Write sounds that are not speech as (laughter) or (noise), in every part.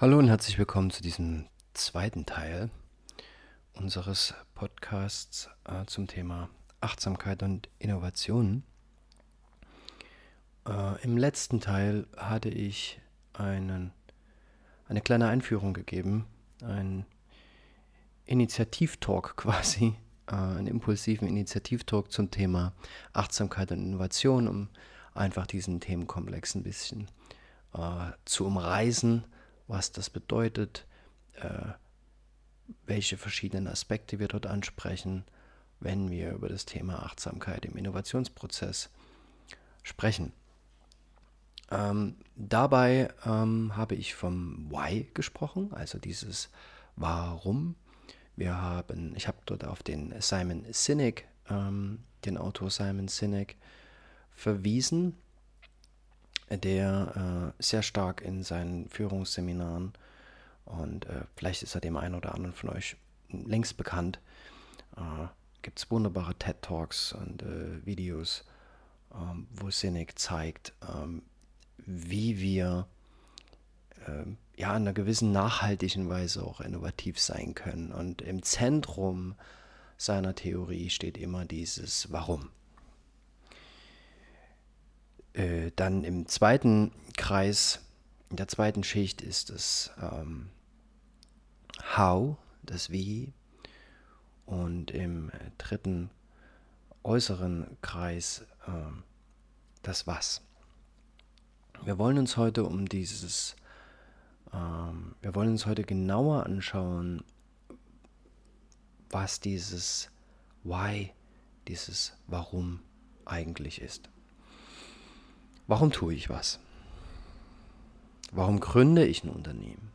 Hallo und herzlich willkommen zu diesem zweiten Teil unseres Podcasts äh, zum Thema Achtsamkeit und Innovation. Äh, Im letzten Teil hatte ich einen, eine kleine Einführung gegeben, einen Initiativtalk (laughs) quasi, äh, einen impulsiven Initiativtalk zum Thema Achtsamkeit und Innovation, um einfach diesen Themenkomplex ein bisschen äh, zu umreißen was das bedeutet, äh, welche verschiedenen Aspekte wir dort ansprechen, wenn wir über das Thema Achtsamkeit im Innovationsprozess sprechen. Ähm, dabei ähm, habe ich vom Why gesprochen, also dieses Warum. Wir haben, ich habe dort auf den Simon Sinek, ähm, den Autor Simon Sinek, verwiesen, der äh, sehr stark in seinen Führungsseminaren und äh, vielleicht ist er dem einen oder anderen von euch längst bekannt. Äh, Gibt es wunderbare TED Talks und äh, Videos, ähm, wo Sinek zeigt, ähm, wie wir ähm, ja in einer gewissen nachhaltigen Weise auch innovativ sein können. Und im Zentrum seiner Theorie steht immer dieses Warum. Äh, dann im zweiten Kreis, in der zweiten Schicht ist es ähm, How, das Wie. Und im dritten äußeren Kreis äh, das Was. Wir wollen uns heute um dieses, ähm, wir wollen uns heute genauer anschauen, was dieses Why, dieses Warum eigentlich ist. Warum tue ich was? Warum gründe ich ein Unternehmen?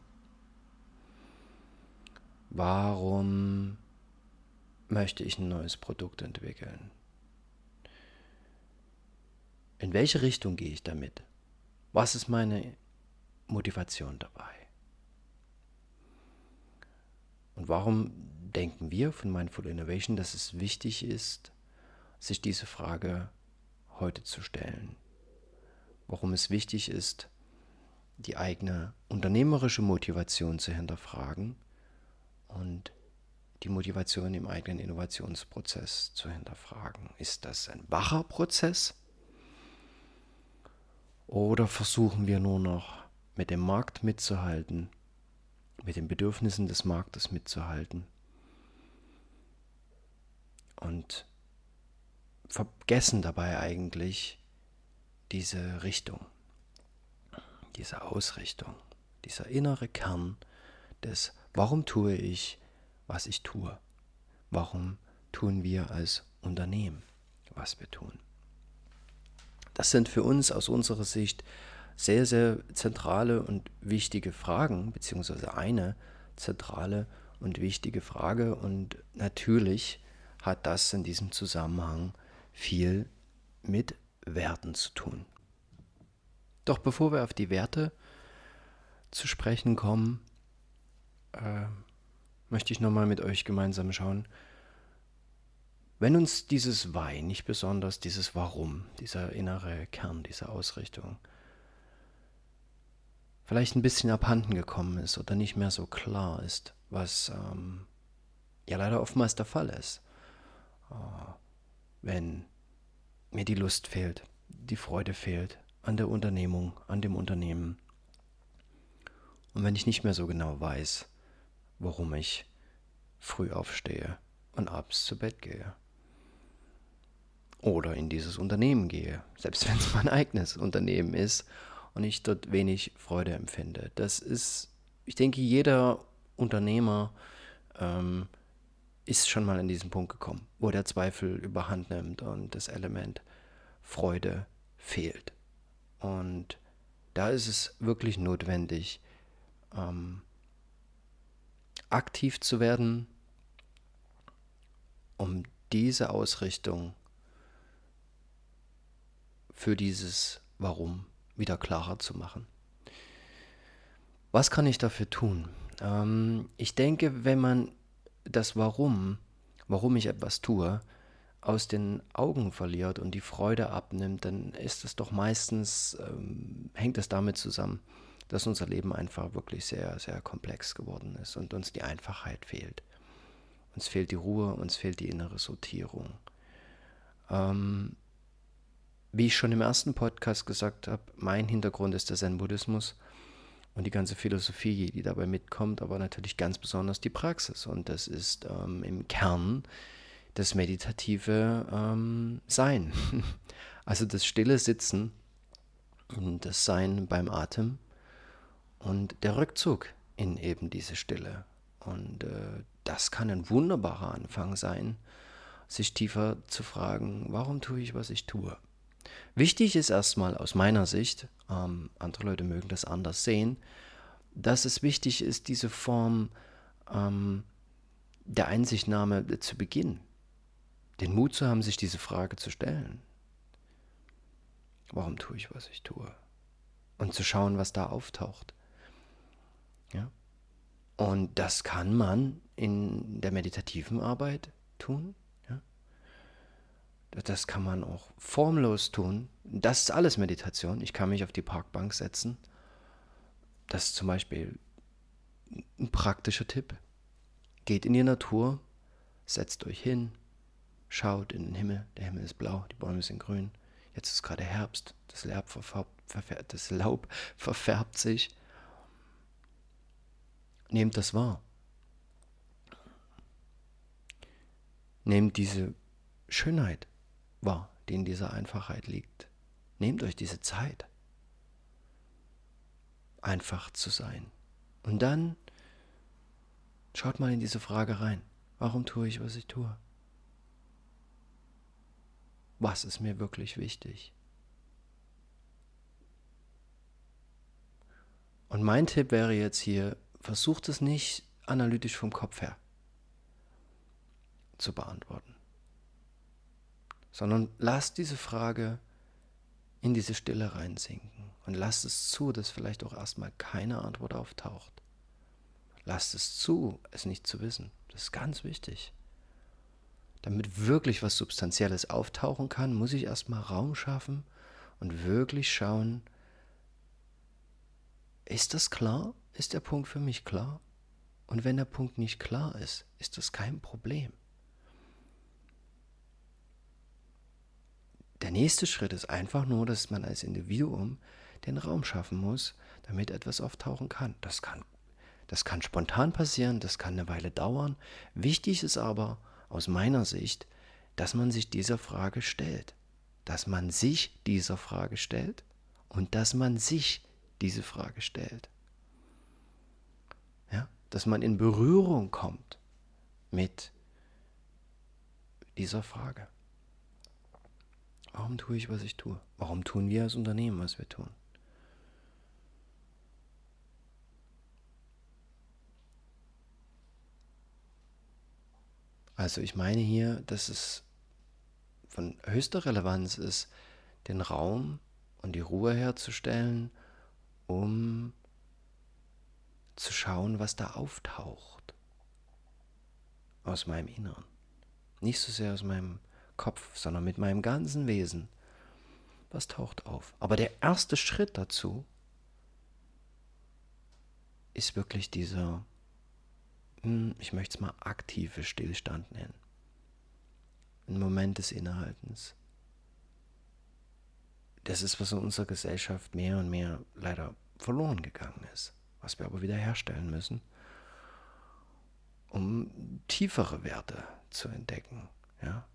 Warum möchte ich ein neues Produkt entwickeln? In welche Richtung gehe ich damit? Was ist meine Motivation dabei? Und warum denken wir von Mindful Innovation, dass es wichtig ist, sich diese Frage heute zu stellen? Warum es wichtig ist, die eigene unternehmerische Motivation zu hinterfragen und die Motivation im eigenen Innovationsprozess zu hinterfragen. Ist das ein wacher Prozess? Oder versuchen wir nur noch mit dem Markt mitzuhalten, mit den Bedürfnissen des Marktes mitzuhalten und vergessen dabei eigentlich, diese Richtung, diese Ausrichtung, dieser innere Kern des, warum tue ich, was ich tue? Warum tun wir als Unternehmen, was wir tun? Das sind für uns aus unserer Sicht sehr, sehr zentrale und wichtige Fragen, beziehungsweise eine zentrale und wichtige Frage. Und natürlich hat das in diesem Zusammenhang viel mit Werten zu tun. Doch bevor wir auf die Werte zu sprechen kommen, äh, möchte ich nochmal mit euch gemeinsam schauen, wenn uns dieses Why nicht besonders, dieses Warum, dieser innere Kern, diese Ausrichtung, vielleicht ein bisschen abhanden gekommen ist oder nicht mehr so klar ist, was ähm, ja leider oftmals der Fall ist, äh, wenn mir die Lust fehlt, die Freude fehlt an der Unternehmung, an dem Unternehmen. Und wenn ich nicht mehr so genau weiß, warum ich früh aufstehe und abends zu Bett gehe. Oder in dieses Unternehmen gehe, selbst (laughs) wenn es mein eigenes Unternehmen ist und ich dort wenig Freude empfinde. Das ist, ich denke, jeder Unternehmer ähm, ist schon mal an diesen Punkt gekommen, wo der Zweifel überhand nimmt und das Element Freude fehlt. Und da ist es wirklich notwendig, ähm, aktiv zu werden, um diese Ausrichtung für dieses Warum wieder klarer zu machen. Was kann ich dafür tun? Ähm, ich denke, wenn man das Warum, warum ich etwas tue, aus den Augen verliert und die Freude abnimmt, dann ist es doch meistens, ähm, hängt es damit zusammen, dass unser Leben einfach wirklich sehr, sehr komplex geworden ist und uns die Einfachheit fehlt. Uns fehlt die Ruhe, uns fehlt die innere Sortierung. Ähm, wie ich schon im ersten Podcast gesagt habe, mein Hintergrund ist der Zen-Buddhismus und die ganze Philosophie, die dabei mitkommt, aber natürlich ganz besonders die Praxis. Und das ist ähm, im Kern das meditative ähm, Sein. (laughs) Also das stille Sitzen, das Sein beim Atem und der Rückzug in eben diese Stille. Und äh, das kann ein wunderbarer Anfang sein, sich tiefer zu fragen, warum tue ich, was ich tue. Wichtig ist erstmal aus meiner Sicht, ähm, andere Leute mögen das anders sehen, dass es wichtig ist, diese Form ähm, der Einsichtnahme zu beginnen. Den Mut zu haben, sich diese Frage zu stellen. Warum tue ich, was ich tue? Und zu schauen, was da auftaucht. Ja? Und das kann man in der meditativen Arbeit tun. Das kann man auch formlos tun. Das ist alles Meditation. Ich kann mich auf die Parkbank setzen. Das ist zum Beispiel ein praktischer Tipp. Geht in die Natur, setzt euch hin, schaut in den Himmel. Der Himmel ist blau, die Bäume sind grün. Jetzt ist gerade Herbst, das Laub verfärbt, das Laub (laughs) verfärbt sich. Nehmt das wahr. Nehmt diese Schönheit wahr, die in dieser Einfachheit liegt. Nehmt euch diese Zeit, einfach zu sein. Und dann schaut mal in diese Frage rein. Warum tue ich, was ich tue? Was ist mir wirklich wichtig? Und mein Tipp wäre jetzt hier, versucht es nicht analytisch vom Kopf her zu beantworten, sondern lasst diese Frage in diese Stille reinsinken und lasst es zu, dass vielleicht auch erstmal keine Antwort auftaucht. Lasst es zu, es nicht zu wissen. Das ist ganz wichtig. Damit wirklich was Substanzielles auftauchen kann, muss ich erstmal Raum schaffen und wirklich schauen, ist das klar? Ist der Punkt für mich klar? Und wenn der Punkt nicht klar ist, ist das kein Problem. Der nächste Schritt ist einfach nur, dass man als Individuum den Raum schaffen muss, damit etwas auftauchen kann. Das kann, das kann spontan passieren, das kann eine Weile dauern. Wichtig ist aber aus meiner Sicht, dass man sich dieser Frage stellt. Dass man sich dieser Frage stellt und dass man sich diese Frage stellt. Ja? Dass man in Berührung kommt mit dieser Frage. Warum tue ich, was ich tue? Warum tun wir als Unternehmen, was wir tun? Also ich meine hier, dass es von höchster Relevanz ist, den Raum und die Ruhe herzustellen, um zu schauen, was da auftaucht aus meinem Inneren. Nicht so sehr aus meinem Kopf, sondern mit meinem ganzen Wesen. Was taucht auf? Aber der erste Schritt dazu ist wirklich dieser, hm, ich möchte es mal aktive Stillstand nennen. Ein Moment des Innehaltens. Das ist, was in unserer Gesellschaft mehr und mehr leider verloren gegangen ist, was wir aber wieder herstellen müssen, um tiefere Werte zu entdecken. Ja?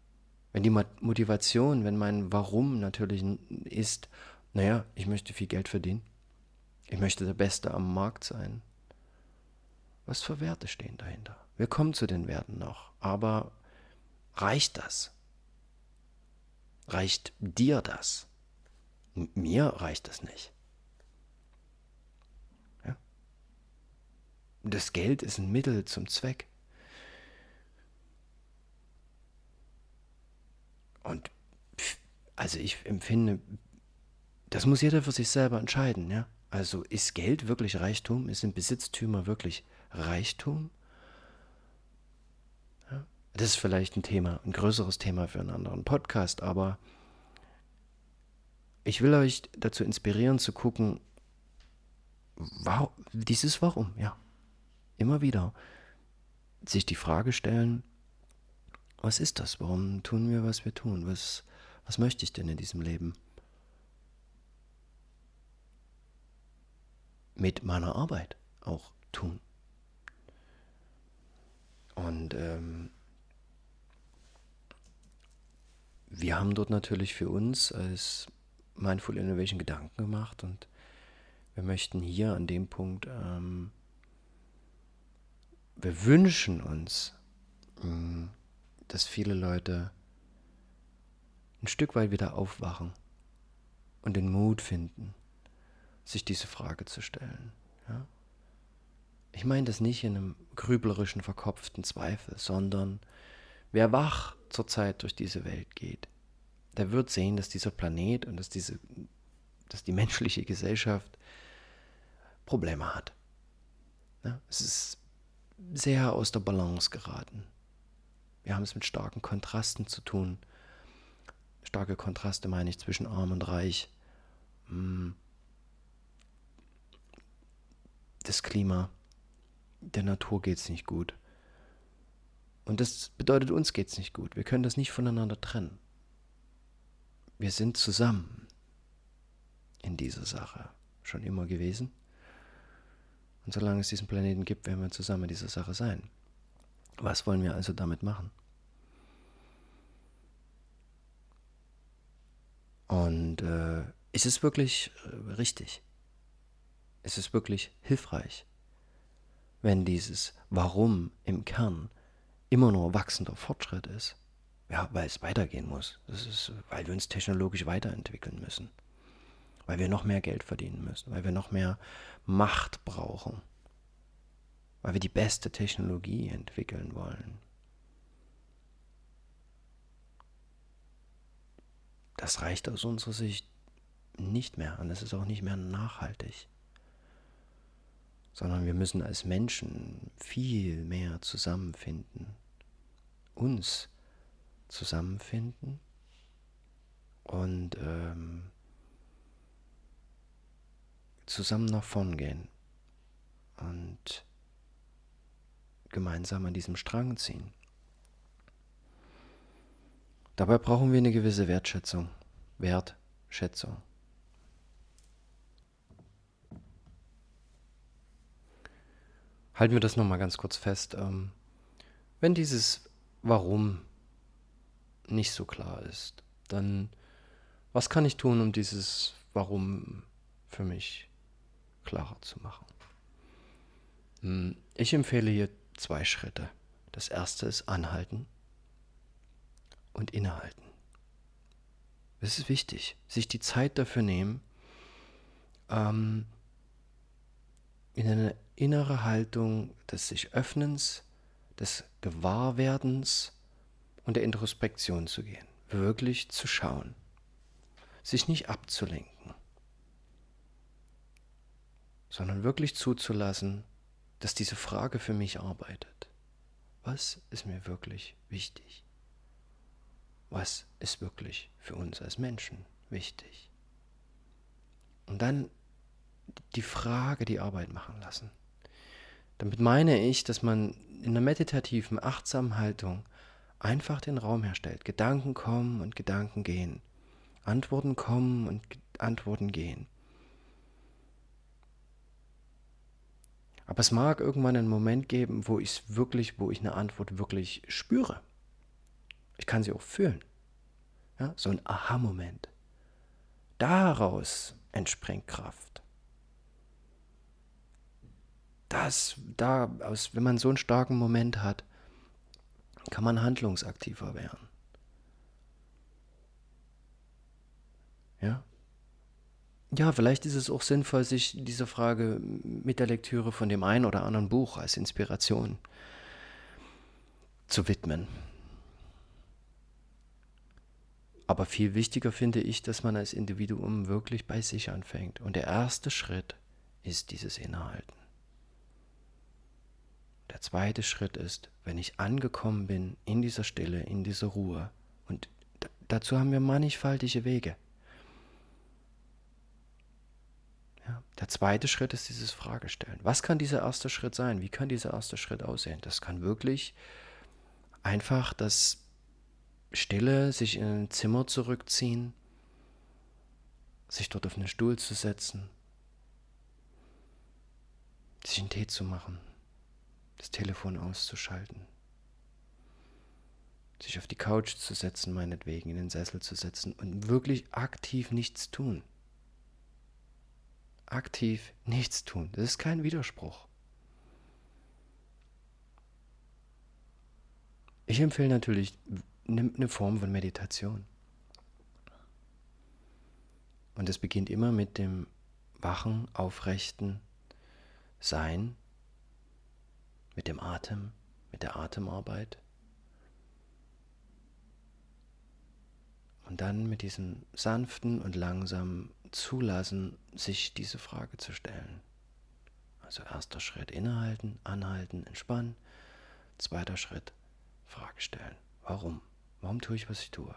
Wenn die Motivation, wenn mein Warum natürlich ist, naja, ich möchte viel Geld verdienen, ich möchte der Beste am Markt sein. Was für Werte stehen dahinter? Wir kommen zu den Werten noch, aber reicht das? Reicht dir das? Mir reicht das nicht. Ja? Das Geld ist ein Mittel zum Zweck. Und also ich empfinde, das muss jeder für sich selber entscheiden, ja. Also ist Geld wirklich Reichtum? Ist ein Besitztümer wirklich Reichtum? Ja? Das ist vielleicht ein Thema, ein größeres Thema für einen anderen Podcast, aber ich will euch dazu inspirieren zu gucken, warum, dieses Warum, ja. Immer wieder sich die Frage stellen, was ist das? Warum tun wir, was wir tun? Was, was möchte ich denn in diesem Leben? Mit meiner Arbeit auch tun. Und ähm, wir haben dort natürlich für uns als Mindful Innovation Gedanken gemacht und wir möchten hier an dem Punkt, ähm, wir wünschen uns, mh, mm, dass viele Leute ein Stück weit wieder aufwachen und den Mut finden, sich diese Frage zu stellen. Ja? Ich meine das nicht in einem grüblerischen, verkopften Zweifel, sondern wer wach zurzeit durch diese Welt geht, der wird sehen, dass dieser Planet und dass, diese, dass die menschliche Gesellschaft Probleme hat. Ja? Es ist sehr aus der Balance geraten. Wir haben es mit starken Kontrasten zu tun. Starke Kontraste meine ich zwischen arm und reich. Hm. Das Klima, der Natur geht es nicht gut. Und das bedeutet, uns geht es nicht gut. Wir können das nicht voneinander trennen. Wir sind zusammen in dieser Sache schon immer gewesen. Und solange es diesen Planeten gibt, werden wir zusammen in dieser Sache sein. Was wollen wir also damit machen? Und äh, ist es wirklich äh, richtig? Ist es wirklich hilfreich, wenn dieses Warum im Kern immer nur wachsender Fortschritt ist? Ja, weil es weitergehen muss. Das ist, weil wir uns technologisch weiterentwickeln müssen. Weil wir noch mehr Geld verdienen müssen. Weil wir noch mehr Macht brauchen. Weil wir die beste Technologie entwickeln wollen. das reicht aus unserer Sicht nicht mehr und es ist auch nicht mehr nachhaltig. Sondern wir müssen als Menschen viel mehr zusammenfinden, uns zusammenfinden und ähm, zusammen nach vorn gehen und gemeinsam an diesem Strang ziehen. Dabei brauchen wir eine gewisse Wertschätzung. Wertschätzung. Halten wir das nochmal ganz kurz fest. Ähm, wenn dieses Warum nicht so klar ist, dann was kann ich tun, um dieses Warum für mich klarer zu machen? Hm, ich empfehle hier zwei Schritte. Das erste ist anhalten und innehalten. Es ist wichtig, sich die Zeit dafür nehmen, ähm, in eine innere Haltung des sich Öffnens, des Gewahrwerdens und der Introspektion zu gehen, wirklich zu schauen, sich nicht abzulenken, sondern wirklich zuzulassen, dass diese Frage für mich arbeitet. Was ist mir wirklich wichtig? was ist wirklich für uns als Menschen wichtig. Und dann die Frage, die Arbeit machen lassen. Damit meine ich, dass man in einer meditativen, achtsamen Haltung einfach den Raum herstellt. Gedanken kommen und Gedanken gehen. Antworten kommen und Antworten gehen. Aber es mag irgendwann einen Moment geben, wo ich wirklich, wo ich eine Antwort wirklich spüre. Ich kann sie auch fühlen. Ja, so ein Aha-Moment. Daraus entspringt Kraft. Das, da, aus, wenn man so einen starken Moment hat, kann man handlungsaktiver werden. Ja? Ja, vielleicht ist es auch sinnvoll, sich dieser Frage mit der Lektüre von dem einen oder anderen Buch als Inspiration zu widmen. Aber viel wichtiger finde ich, dass man als Individuum wirklich bei sich anfängt. Und der erste Schritt ist dieses Innehalten. Der zweite Schritt ist, wenn ich angekommen bin in dieser Stille, in dieser Ruhe. Und dazu haben wir mannigfaltige Wege. Ja, der zweite Schritt ist dieses Fragestellen. Was kann dieser erste Schritt sein? Wie kann dieser erste Schritt aussehen? Das kann wirklich einfach das Stille, sich in ein Zimmer zurückziehen, sich dort auf einen Stuhl zu setzen, sich einen Tee zu machen, das Telefon auszuschalten, sich auf die Couch zu setzen, meinetwegen in den Sessel zu setzen und wirklich aktiv nichts tun. Aktiv nichts tun. Das ist kein Widerspruch. Ich empfehle natürlich eine Form von Meditation. Und es beginnt immer mit dem wachen, aufrechten Sein, mit dem Atem, mit der Atemarbeit. Und dann mit diesem sanften und langsamen Zulassen, sich diese Frage zu stellen. Also erster Schritt innehalten, anhalten, entspannen. Zweiter Schritt Frage stellen. Warum? Warum tue ich, was ich tue?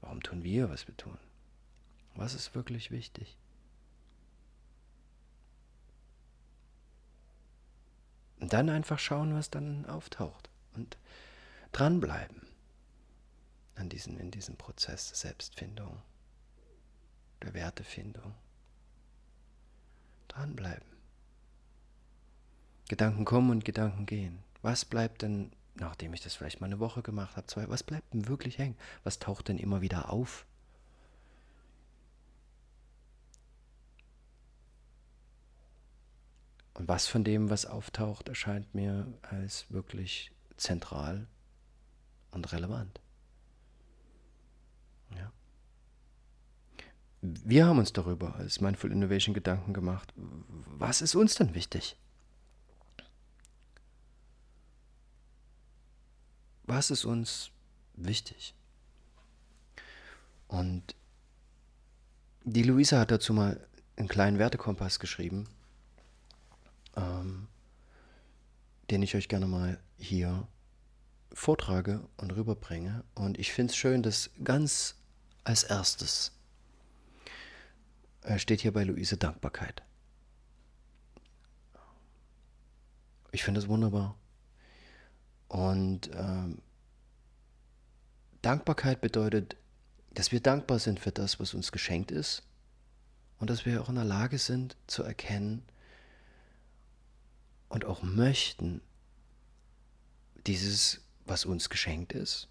Warum tun wir, was wir tun? Was ist wirklich wichtig? Und dann einfach schauen, was dann auftaucht und dranbleiben an diesen, in diesem Prozess der Selbstfindung, der Wertefindung. Dranbleiben. Gedanken kommen und Gedanken gehen. Was bleibt denn nachdem ich das vielleicht mal eine Woche gemacht habe, zwei, was bleibt denn wirklich hängen? Was taucht denn immer wieder auf? Und was von dem, was auftaucht, erscheint mir als wirklich zentral und relevant. Wir haben uns darüber als Mindful Innovation Gedanken gemacht. Was ist uns denn wichtig? was ist uns wichtig? Und die Luisa hat dazu mal einen kleinen Wertekompass geschrieben, ähm, den ich euch gerne mal hier vortrage und rüberbringe. Und ich finde es schön, dass ganz als erstes steht hier bei Luise Dankbarkeit. Ich finde es wunderbar. Und ähm, Dankbarkeit bedeutet, dass wir dankbar sind für das, was uns geschenkt ist und dass wir auch in der Lage sind zu erkennen und auch möchten, dieses, was uns geschenkt ist,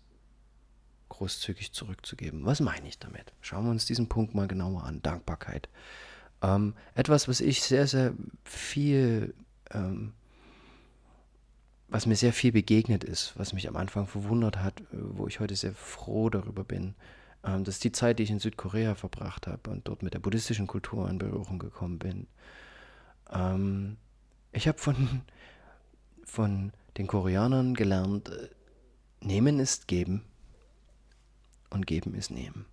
großzügig zurückzugeben. Was meine ich damit? Schauen wir uns diesen Punkt mal genauer an. Dankbarkeit. Ähm, etwas, was ich sehr, sehr viel ähm, was mir sehr viel begegnet ist, was mich am Anfang verwundert hat, äh, wo ich heute sehr froh darüber bin. Ähm, das ist die Zeit, die ich in Südkorea verbracht habe und dort mit der buddhistischen Kultur in Berührung gekommen bin. Ähm, ich habe von, von den Koreanern gelernt, äh, nehmen ist geben und geben ist nehmen.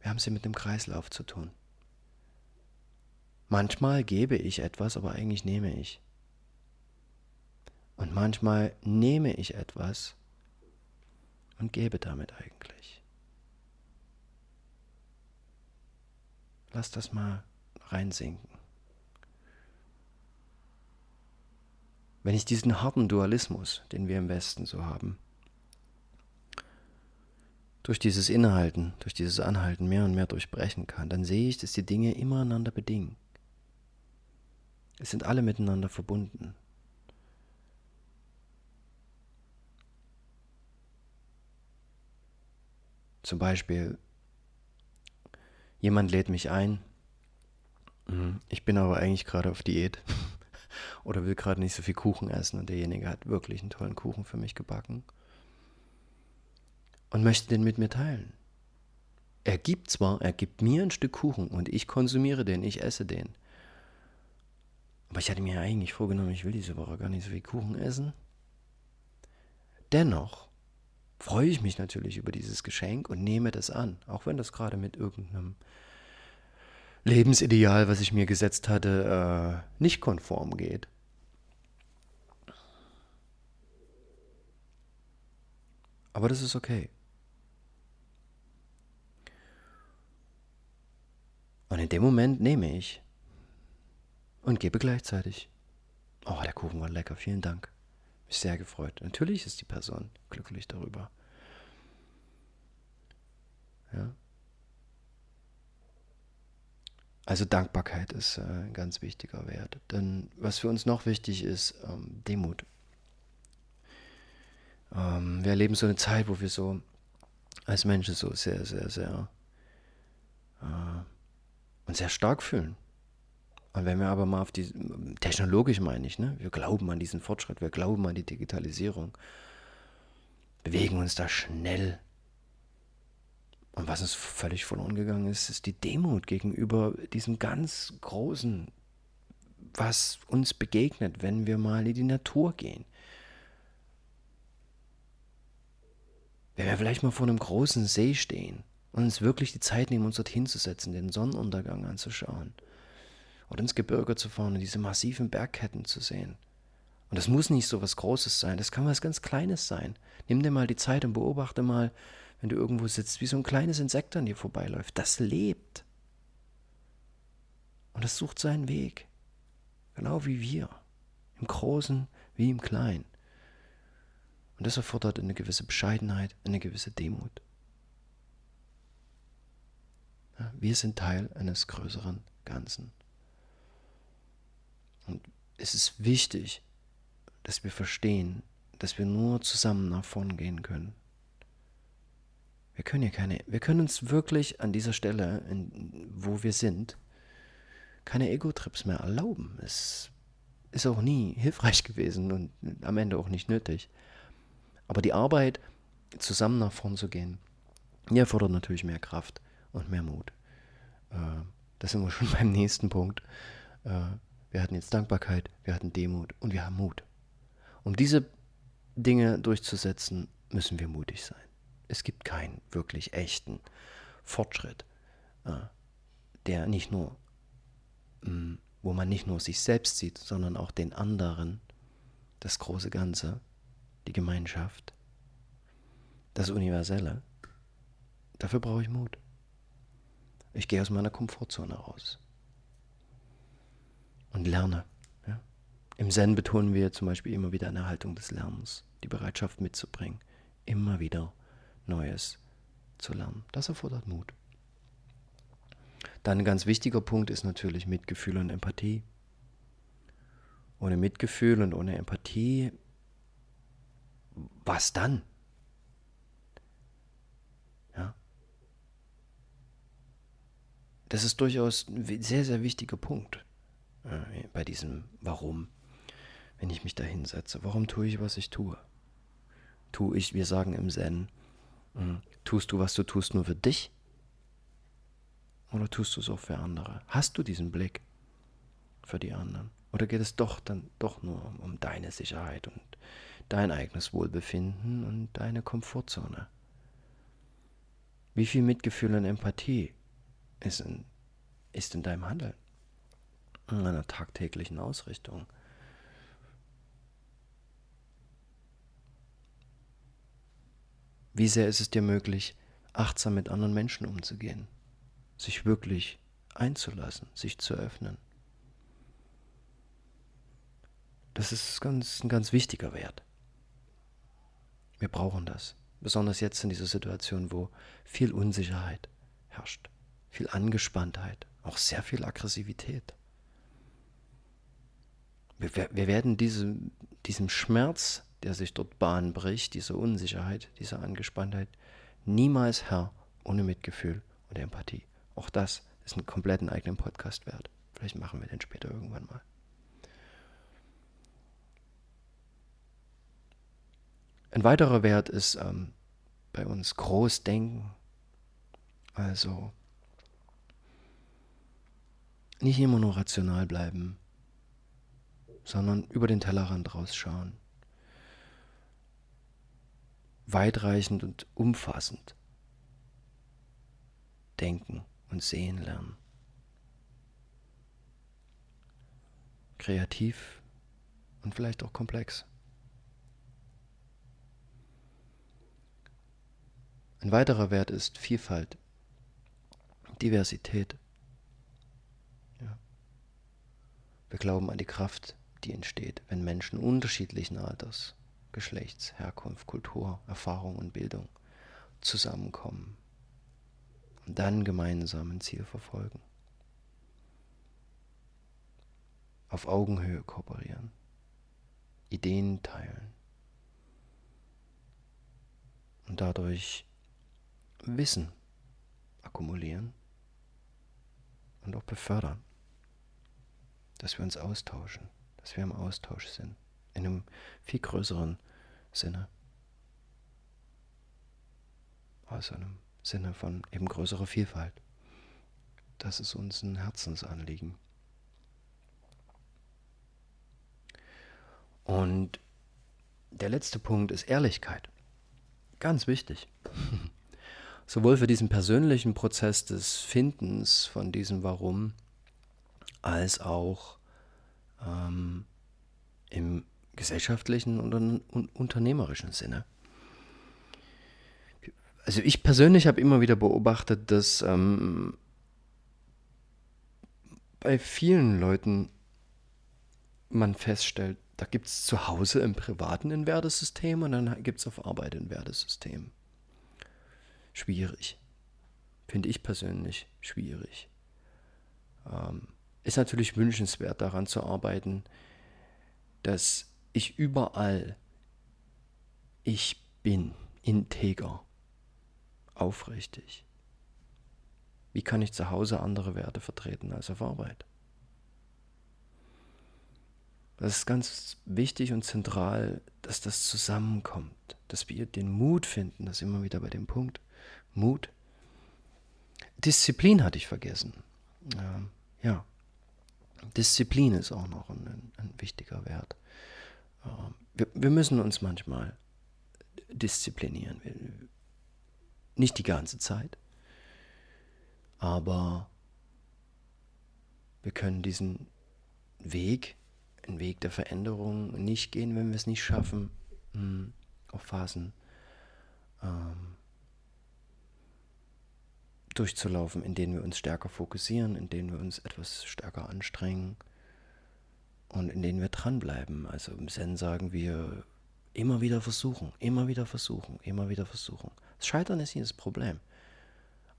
Wir haben sie mit dem Kreislauf zu tun. Manchmal gebe ich etwas, aber eigentlich nehme ich. Und manchmal nehme ich etwas und gebe damit eigentlich. Lass das mal reinsinken. Wenn ich diesen harten Dualismus, den wir im Westen so haben, durch dieses Innehalten, durch dieses Anhalten mehr und mehr durchbrechen kann, dann sehe ich, dass die Dinge immer einander bedingen. Es sind alle miteinander verbunden. Zum Beispiel, jemand lädt mich ein, mhm, ich bin aber eigentlich gerade auf Diät (laughs) oder will gerade nicht so viel Kuchen essen und derjenige hat wirklich einen tollen Kuchen für mich gebacken und möchte den mit mir teilen. Er gibt zwar, er gibt mir ein Stück Kuchen und ich konsumiere den, ich esse den. Aber ich hatte mir eigentlich vorgenommen, ich will diese Woche gar nicht so viel Kuchen essen. Dennoch freue ich mich natürlich über dieses Geschenk und nehme das an, auch wenn das gerade mit irgendeinem Lebensideal, was ich mir gesetzt hatte, äh, nicht konform geht. Aber das ist okay. Und in dem Moment nehme ich und gebe gleichzeitig. Oh, der Kuchen war lecker, vielen Dank. Mich sehr gefreut. Natürlich ist die Person glücklich darüber. Ja. Also Dankbarkeit ist äh, ein ganz wichtiger Wert. Denn was für uns noch wichtig ist, ähm, Demut. Ähm, wir erleben so eine Zeit, wo wir so als Menschen so sehr, sehr, sehr äh, uns sehr stark fühlen. Und wenn wir aber mal auf die, technologisch meine ich, ne, wir glauben an diesen Fortschritt, wir glauben an die Digitalisierung, bewegen uns da schnell und was uns völlig verloren gegangen ist, ist die Demut gegenüber diesem ganz Großen, was uns begegnet, wenn wir mal in die Natur gehen. Wenn wir vielleicht mal vor einem großen See stehen und uns wirklich die Zeit nehmen, uns dorthin zu setzen, den Sonnenuntergang anzuschauen oder ins Gebirge zu fahren und diese massiven Bergketten zu sehen. Und das muss nicht so was Großes sein, das kann was ganz Kleines sein. Nimm dir mal die Zeit und beobachte mal, wenn du irgendwo sitzt, wie so ein kleines Insekt an dir vorbeiläuft. Das lebt. Und es sucht seinen Weg. Genau wie wir. Im Großen wie im Kleinen. Und das erfordert eine gewisse Bescheidenheit, eine gewisse Demut. Wir sind Teil eines größeren Ganzen. Und es ist wichtig, dass wir verstehen, dass wir nur zusammen nach vorn gehen können. Wir können ja keine, wir können uns wirklich an dieser Stelle, in, wo wir sind, keine Ego-Trips mehr erlauben. Es ist auch nie hilfreich gewesen und am Ende auch nicht nötig. Aber die Arbeit, zusammen nach vorn zu gehen, erfordert natürlich mehr Kraft und mehr Mut. Äh, da sind wir (laughs) schon beim nächsten Punkt. Äh, wir hatten jetzt Dankbarkeit, wir hatten Demut und wir haben Mut. Um diese Dinge durchzusetzen, müssen wir mutig sein es gibt keinen wirklich echten Fortschritt, äh, der nicht nur, mm, wo man nicht nur sich selbst sieht, sondern auch den anderen, das große Ganze, die Gemeinschaft, das Universelle. Dafür brauche ich Mut. Ich gehe aus meiner Komfortzone raus und lerne. Ja? Im Zen betonen wir zum Beispiel immer wieder eine Haltung des Lernens, die Bereitschaft mitzubringen, immer wieder Neues zu lernen. Das erfordert Mut. Dann ein ganz wichtiger Punkt ist natürlich Mitgefühl und Empathie. Ohne Mitgefühl und ohne Empathie, was dann? Das ist durchaus ein sehr, sehr wichtiger Punkt äh, bei diesem Warum, wenn ich mich da hinsetze. Warum tue ich, was ich tue? Tue ich, wir sagen im Zen, Mhm. Tust du, was du tust, nur für dich? Oder tust du es auch für andere? Hast du diesen Blick für die anderen? Oder geht es doch dann doch nur um deine Sicherheit und dein eigenes Wohlbefinden und deine Komfortzone? Wie viel Mitgefühl und Empathie ist in, ist in deinem Handeln, in einer tagtäglichen Ausrichtung? Wie sehr ist es dir möglich, achtsam mit anderen Menschen umzugehen, sich wirklich einzulassen, sich zu öffnen? Das ist ganz, ein ganz wichtiger Wert. Wir brauchen das, besonders jetzt in dieser Situation, wo viel Unsicherheit herrscht, viel Angespanntheit, auch sehr viel Aggressivität. Wir, wir werden diese, diesem Schmerz der sich dort Bahn bricht, diese Unsicherheit, diese Angespanntheit, niemals Herr ohne Mitgefühl und Empathie. Auch das ist einen kompletten eigenen Podcast wert. Vielleicht machen wir den später irgendwann mal. Ein weiterer Wert ist ähm, bei uns Großdenken. Also nicht immer nur rational bleiben, sondern über den Tellerrand rausschauen weitreichend und umfassend denken und sehen lernen. Kreativ und vielleicht auch komplex. Ein weiterer Wert ist Vielfalt, Diversität. Wir glauben an die Kraft, die entsteht, wenn Menschen unterschiedlichen Alters, Geschlechts, Herkunft, Kultur, Erfahrung und Bildung zusammenkommen und dann gemeinsam ein Ziel verfolgen. Auf Augenhöhe kooperieren, Ideen teilen und dadurch Wissen akkumulieren und auch befördern, dass wir uns austauschen, dass wir im Austausch sind, in einem viel größeren Sinne. Also einem Sinne von eben größerer Vielfalt. Das ist uns ein Herzensanliegen. Und der letzte Punkt ist Ehrlichkeit. Ganz wichtig. (laughs) Sowohl für diesen persönlichen Prozess des Findens von diesem Warum, als auch ähm, im gesellschaftlichen und unternehmerischen Sinne. Also ich persönlich habe immer wieder beobachtet, dass ähm, bei vielen Leuten man feststellt, da gibt es zu Hause im privaten ein Wertesystem und dann gibt es auf Arbeit ein Wertesystem. Schwierig. Finde ich persönlich schwierig. Ähm, ist natürlich wünschenswert daran zu arbeiten, dass ich überall ich bin, integer, aufrichtig. Wie kann ich zu Hause andere Werte vertreten als auf Arbeit? Das ist ganz wichtig und zentral, dass das zusammenkommt, dass wir den Mut finden, das immer wieder bei dem Punkt, Mut. Disziplin hatte ich vergessen. Ja, ja. Disziplin ist auch noch ein, ein wichtiger Wert. Wir, wir, müssen uns manchmal disziplinieren. Nicht die ganze Zeit, aber wir können diesen Weg einen Weg der Veränderung nicht gehen, wenn wir es nicht schaffen, hm, auf Phasen ähm, durchzulaufen, in denen wir uns stärker fokussieren, in denen wir uns etwas stärker anstrengen und in denen wir dranbleiben. Also im Zen sagen wir immer wieder versuchen, immer wieder versuchen, immer wieder versuchen. Das Scheitern ist nicht das Problem.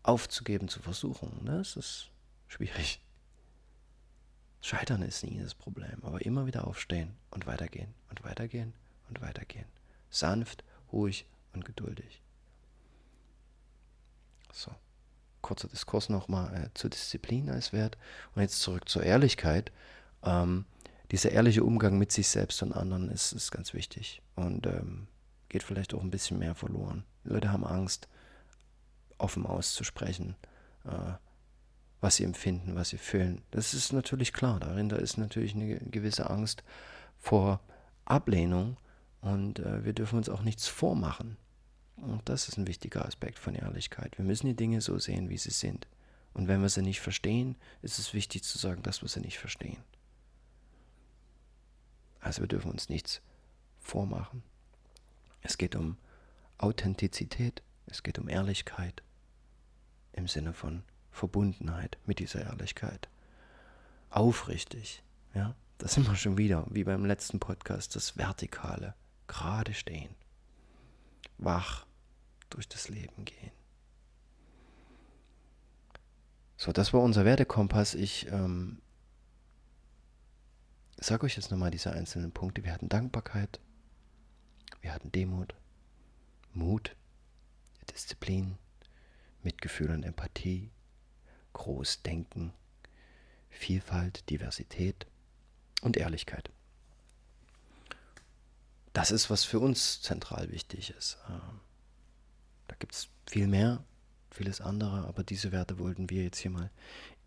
Aufzugeben zu versuchen, ne, das ist schwierig. Scheitern ist nie das Problem, aber immer wieder aufstehen und weitergehen und weitergehen und weitergehen. Sanft, ruhig und geduldig. So, kurzer Diskurs nochmal äh, zur Disziplin als Wert und jetzt zurück zur Ehrlichkeit. Ähm, dieser ehrliche Umgang mit sich selbst und anderen ist, ist ganz wichtig und ähm, geht vielleicht auch ein bisschen mehr verloren. Leute haben Angst, offen auszusprechen. Äh, was sie empfinden, was sie fühlen. Das ist natürlich klar. Darin da ist natürlich eine gewisse Angst vor Ablehnung und äh, wir dürfen uns auch nichts vormachen. Und das ist ein wichtiger Aspekt von Ehrlichkeit. Wir müssen die Dinge so sehen, wie sie sind. Und wenn wir sie nicht verstehen, ist es wichtig zu sagen, dass wir sie nicht verstehen. Also wir dürfen uns nichts vormachen. Es geht um Authentizität, es geht um Ehrlichkeit im Sinne von Verbundenheit mit dieser Ehrlichkeit. Aufrichtig, ja, das sind wir schon wieder, wie beim letzten Podcast, das Vertikale, gerade stehen, wach durch das Leben gehen. So, das war unser Wertekompass. Ich ähm, sage euch jetzt nochmal diese einzelnen Punkte. Wir hatten Dankbarkeit, wir hatten Demut, Mut, Disziplin, Mitgefühl und Empathie, Großdenken, Vielfalt, Diversität und Ehrlichkeit. Das ist, was für uns zentral wichtig ist. Ähm, da gibt es viel mehr, vieles andere, aber diese Werte wollten wir jetzt hier mal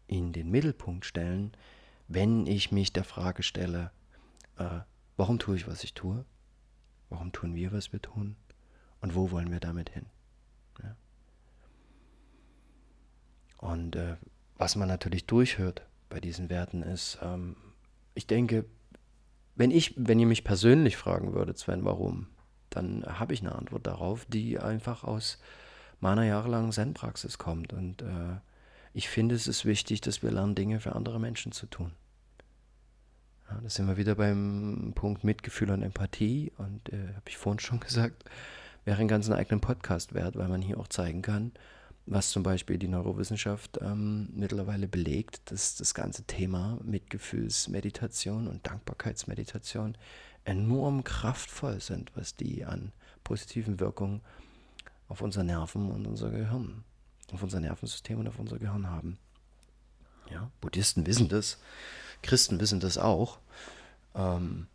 in den Mittelpunkt stellen, wenn ich mich der Frage stelle, äh, warum tue ich, was ich tue? Warum tun wir, was wir tun? Und wo wollen wir damit hin? Und äh, was man natürlich durchhört bei diesen Werten ist, ähm, ich denke, wenn ich, wenn ihr mich persönlich fragen würdet, Sven, warum, dann habe ich eine Antwort darauf, die einfach aus meiner jahrelangen Zen-Praxis kommt. Und äh, ich finde, es ist wichtig, dass wir lernen, Dinge für andere Menschen zu tun. Ja, da sind wir wieder beim Punkt Mitgefühl und Empathie. Und äh, habe ich vorhin schon (laughs) gesagt, wäre einen ganzen eigenen Podcast wert, weil man hier auch zeigen kann, was zum Beispiel die Neurowissenschaft ähm, mittlerweile belegt, dass das ganze Thema Mitgefühlsmeditation und Dankbarkeitsmeditation enorm kraftvoll sind, was die an positiven Wirkungen auf unser Nerven und unser Gehirn, auf unser Nervensystem und auf unser Gehirn haben. Ja, Buddhisten wissen das, Christen wissen das auch. Ähm,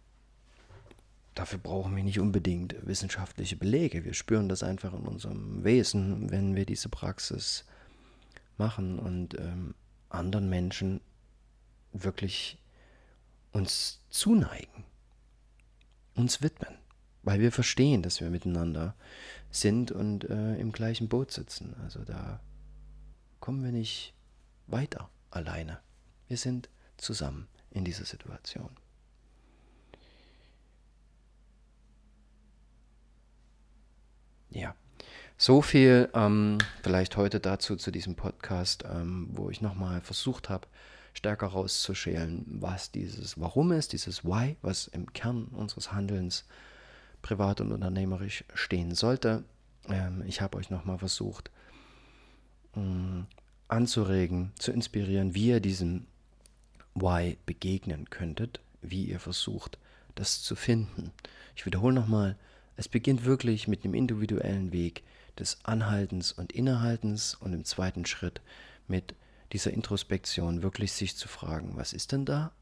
dafür brauchen wir nicht unbedingt wissenschaftliche Belege. Wir spüren das einfach in unserem Wesen, wenn wir diese Praxis machen und ähm, anderen Menschen wirklich uns zuneigen, uns widmen, weil wir verstehen, dass wir miteinander sind und äh, im gleichen Boot sitzen. Also da kommen wir nicht weiter alleine. Wir sind zusammen in dieser Situation. Ja, so viel ähm, vielleicht heute dazu zu diesem Podcast, ähm, wo ich nochmal versucht habe, stärker rauszuschälen, was dieses Warum ist, dieses Why, was im Kern unseres Handelns privat und unternehmerisch stehen sollte. Ähm, ich habe euch nochmal versucht ähm, anzuregen, zu inspirieren, wie ihr diesem Why begegnen könntet, wie ihr versucht, das zu finden. Ich wiederhole nochmal, es beginnt wirklich mit einem individuellen Weg des Anhaltens und Innehaltens und im zweiten Schritt mit dieser Introspektion wirklich sich zu fragen, was ist denn da?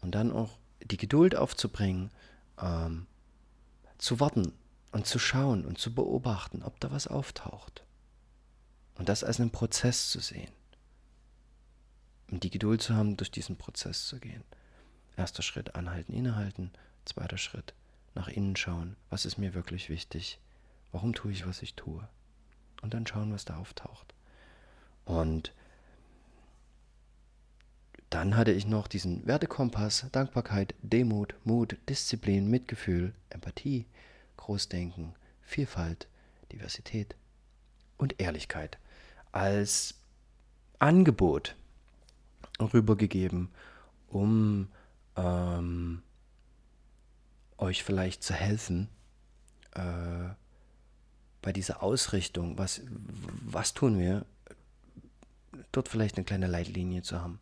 Und dann auch die Geduld aufzubringen, ähm, zu warten und zu schauen und zu beobachten, ob da was auftaucht. Und das als einen Prozess zu sehen. Und die Geduld zu haben, durch diesen Prozess zu gehen. Erster Schritt, anhalten, innehalten. Zweiter Schritt, nach innen schauen, was ist mir wirklich wichtig, warum tue ich, was ich tue. Und dann schauen, was da auftaucht. Und dann hatte ich noch diesen Wertekompass, Dankbarkeit, Demut, Mut, Disziplin, Mitgefühl, Empathie, Großdenken, Vielfalt, Diversität und Ehrlichkeit als Angebot rübergegeben, um ähm, euch vielleicht zu helfen äh, bei dieser Ausrichtung. Was, was tun wir? Dort vielleicht eine kleine Leitlinie zu haben.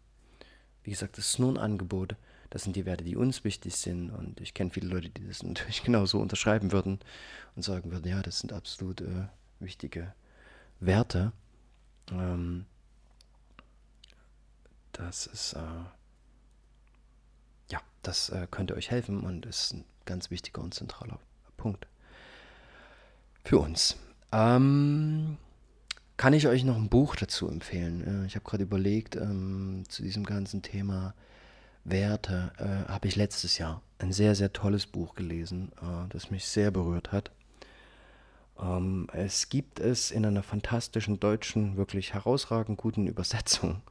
Wie gesagt, das ist nur ein Angebot. Das sind die Werte, die uns wichtig sind. Und ich kenne viele Leute, die das (laughs) natürlich genauso unterschreiben würden und sagen würden, ja, das sind absolut äh, wichtige Werte. Ähm, das ist, äh, ja, das äh, könnte euch helfen und ist ein ganz wichtiger und zentraler Punkt für uns. Ähm, kann ich euch noch ein Buch dazu empfehlen? Ich habe gerade überlegt, ähm, zu diesem ganzen Thema Werte äh, habe ich letztes Jahr ein sehr, sehr tolles Buch gelesen, äh, das mich sehr berührt hat. Ähm, es gibt es in einer fantastischen deutschen, wirklich herausragend guten Übersetzung.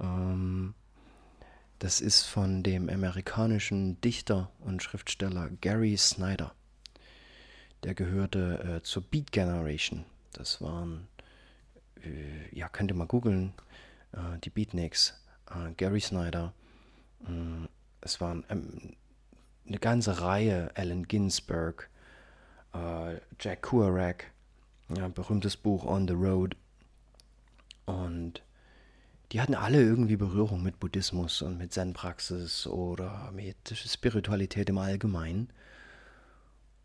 Ähm, das ist von dem amerikanischen Dichter und Schriftsteller Gary Snyder. Der gehörte äh, zur Beat Generation. Das waren, äh, ja, könnt ihr mal googeln, äh, die Beatniks. Äh, Gary Snyder. Mm, es waren ähm, eine ganze Reihe, Allen Ginsberg, äh, Jack Kerouac, ja, berühmtes Buch On the Road. Und die hatten alle irgendwie Berührung mit Buddhismus und mit Zen-Praxis oder mit Spiritualität im Allgemeinen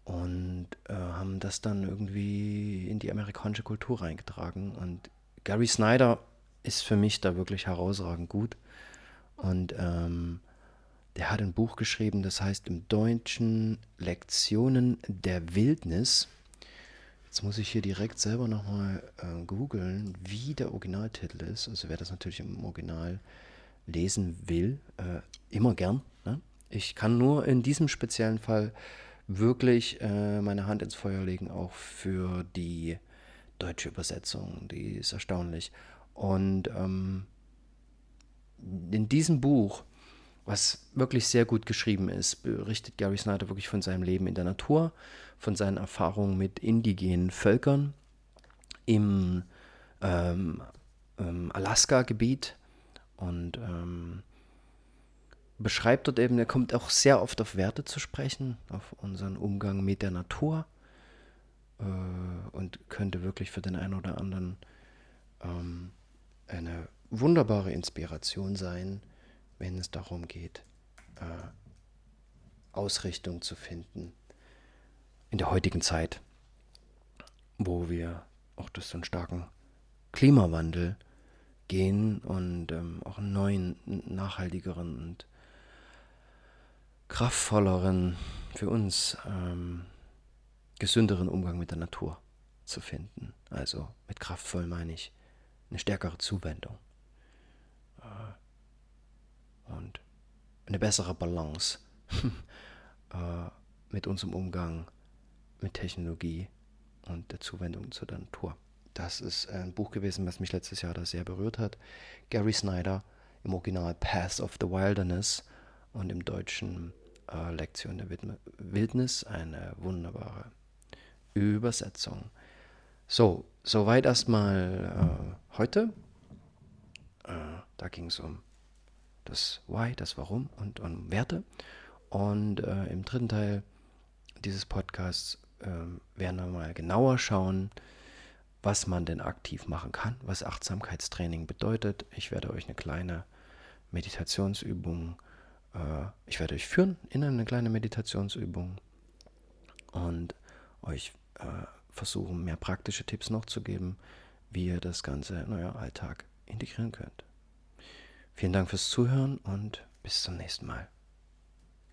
und äh, haben das dann irgendwie in die amerikanische Kultur reingetragen. Und Gary Snyder ist für mich da wirklich herausragend gut. Und ähm, der hat ein Buch geschrieben, das heißt im Deutschen Lektionen der Wildnis. Jetzt muss ich hier direkt selber nochmal äh, googeln, wie der Originaltitel ist. Also wer das natürlich im Original lesen will, äh, immer gern. Ne? Ich kann nur in diesem speziellen Fall wirklich äh, meine Hand ins Feuer legen, auch für die deutsche Übersetzung. Die ist erstaunlich. Und ähm, in diesem Buch, was wirklich sehr gut geschrieben ist, berichtet Gary Snyder wirklich von seinem Leben in der Natur, von seinen Erfahrungen mit indigenen Völkern im ähm, ähm, Alaska-Gebiet. Und ähm, beschreibt dort eben, er kommt auch sehr oft auf Werte zu sprechen, auf unseren Umgang mit der Natur äh, und könnte wirklich für den einen oder anderen ähm, eine wunderbare Inspiration sein, wenn es darum geht, äh, Ausrichtung zu finden in der heutigen Zeit, wo wir auch durch so einen starken Klimawandel gehen und ähm, auch einen neuen, nachhaltigeren und kraftvolleren, für uns ähm, gesünderen Umgang mit der Natur zu finden. Also mit kraftvoll meine ich eine stärkere Zuwendung äh, und eine bessere Balance (laughs) äh, mit unserem Umgang mit Technologie und der Zuwendung zur Natur. Das ist ein Buch gewesen, was mich letztes Jahr da sehr berührt hat. Gary Snyder im Original Path of the Wilderness und im Deutschen äh, Lektion der Wildnis, eine wunderbare Übersetzung. So, soweit erstmal äh, heute. Äh, da ging es um das Why, das Warum und um Werte. Und äh, im dritten Teil dieses Podcasts ähm, werden wir mal genauer schauen, was man denn aktiv machen kann, was Achtsamkeitstraining bedeutet. Ich werde euch eine kleine Meditationsübung, äh, ich werde euch führen in eine kleine Meditationsübung und euch äh, versuchen, mehr praktische Tipps noch zu geben, wie ihr das Ganze in euer Alltag integrieren könnt. Vielen Dank fürs Zuhören und bis zum nächsten Mal.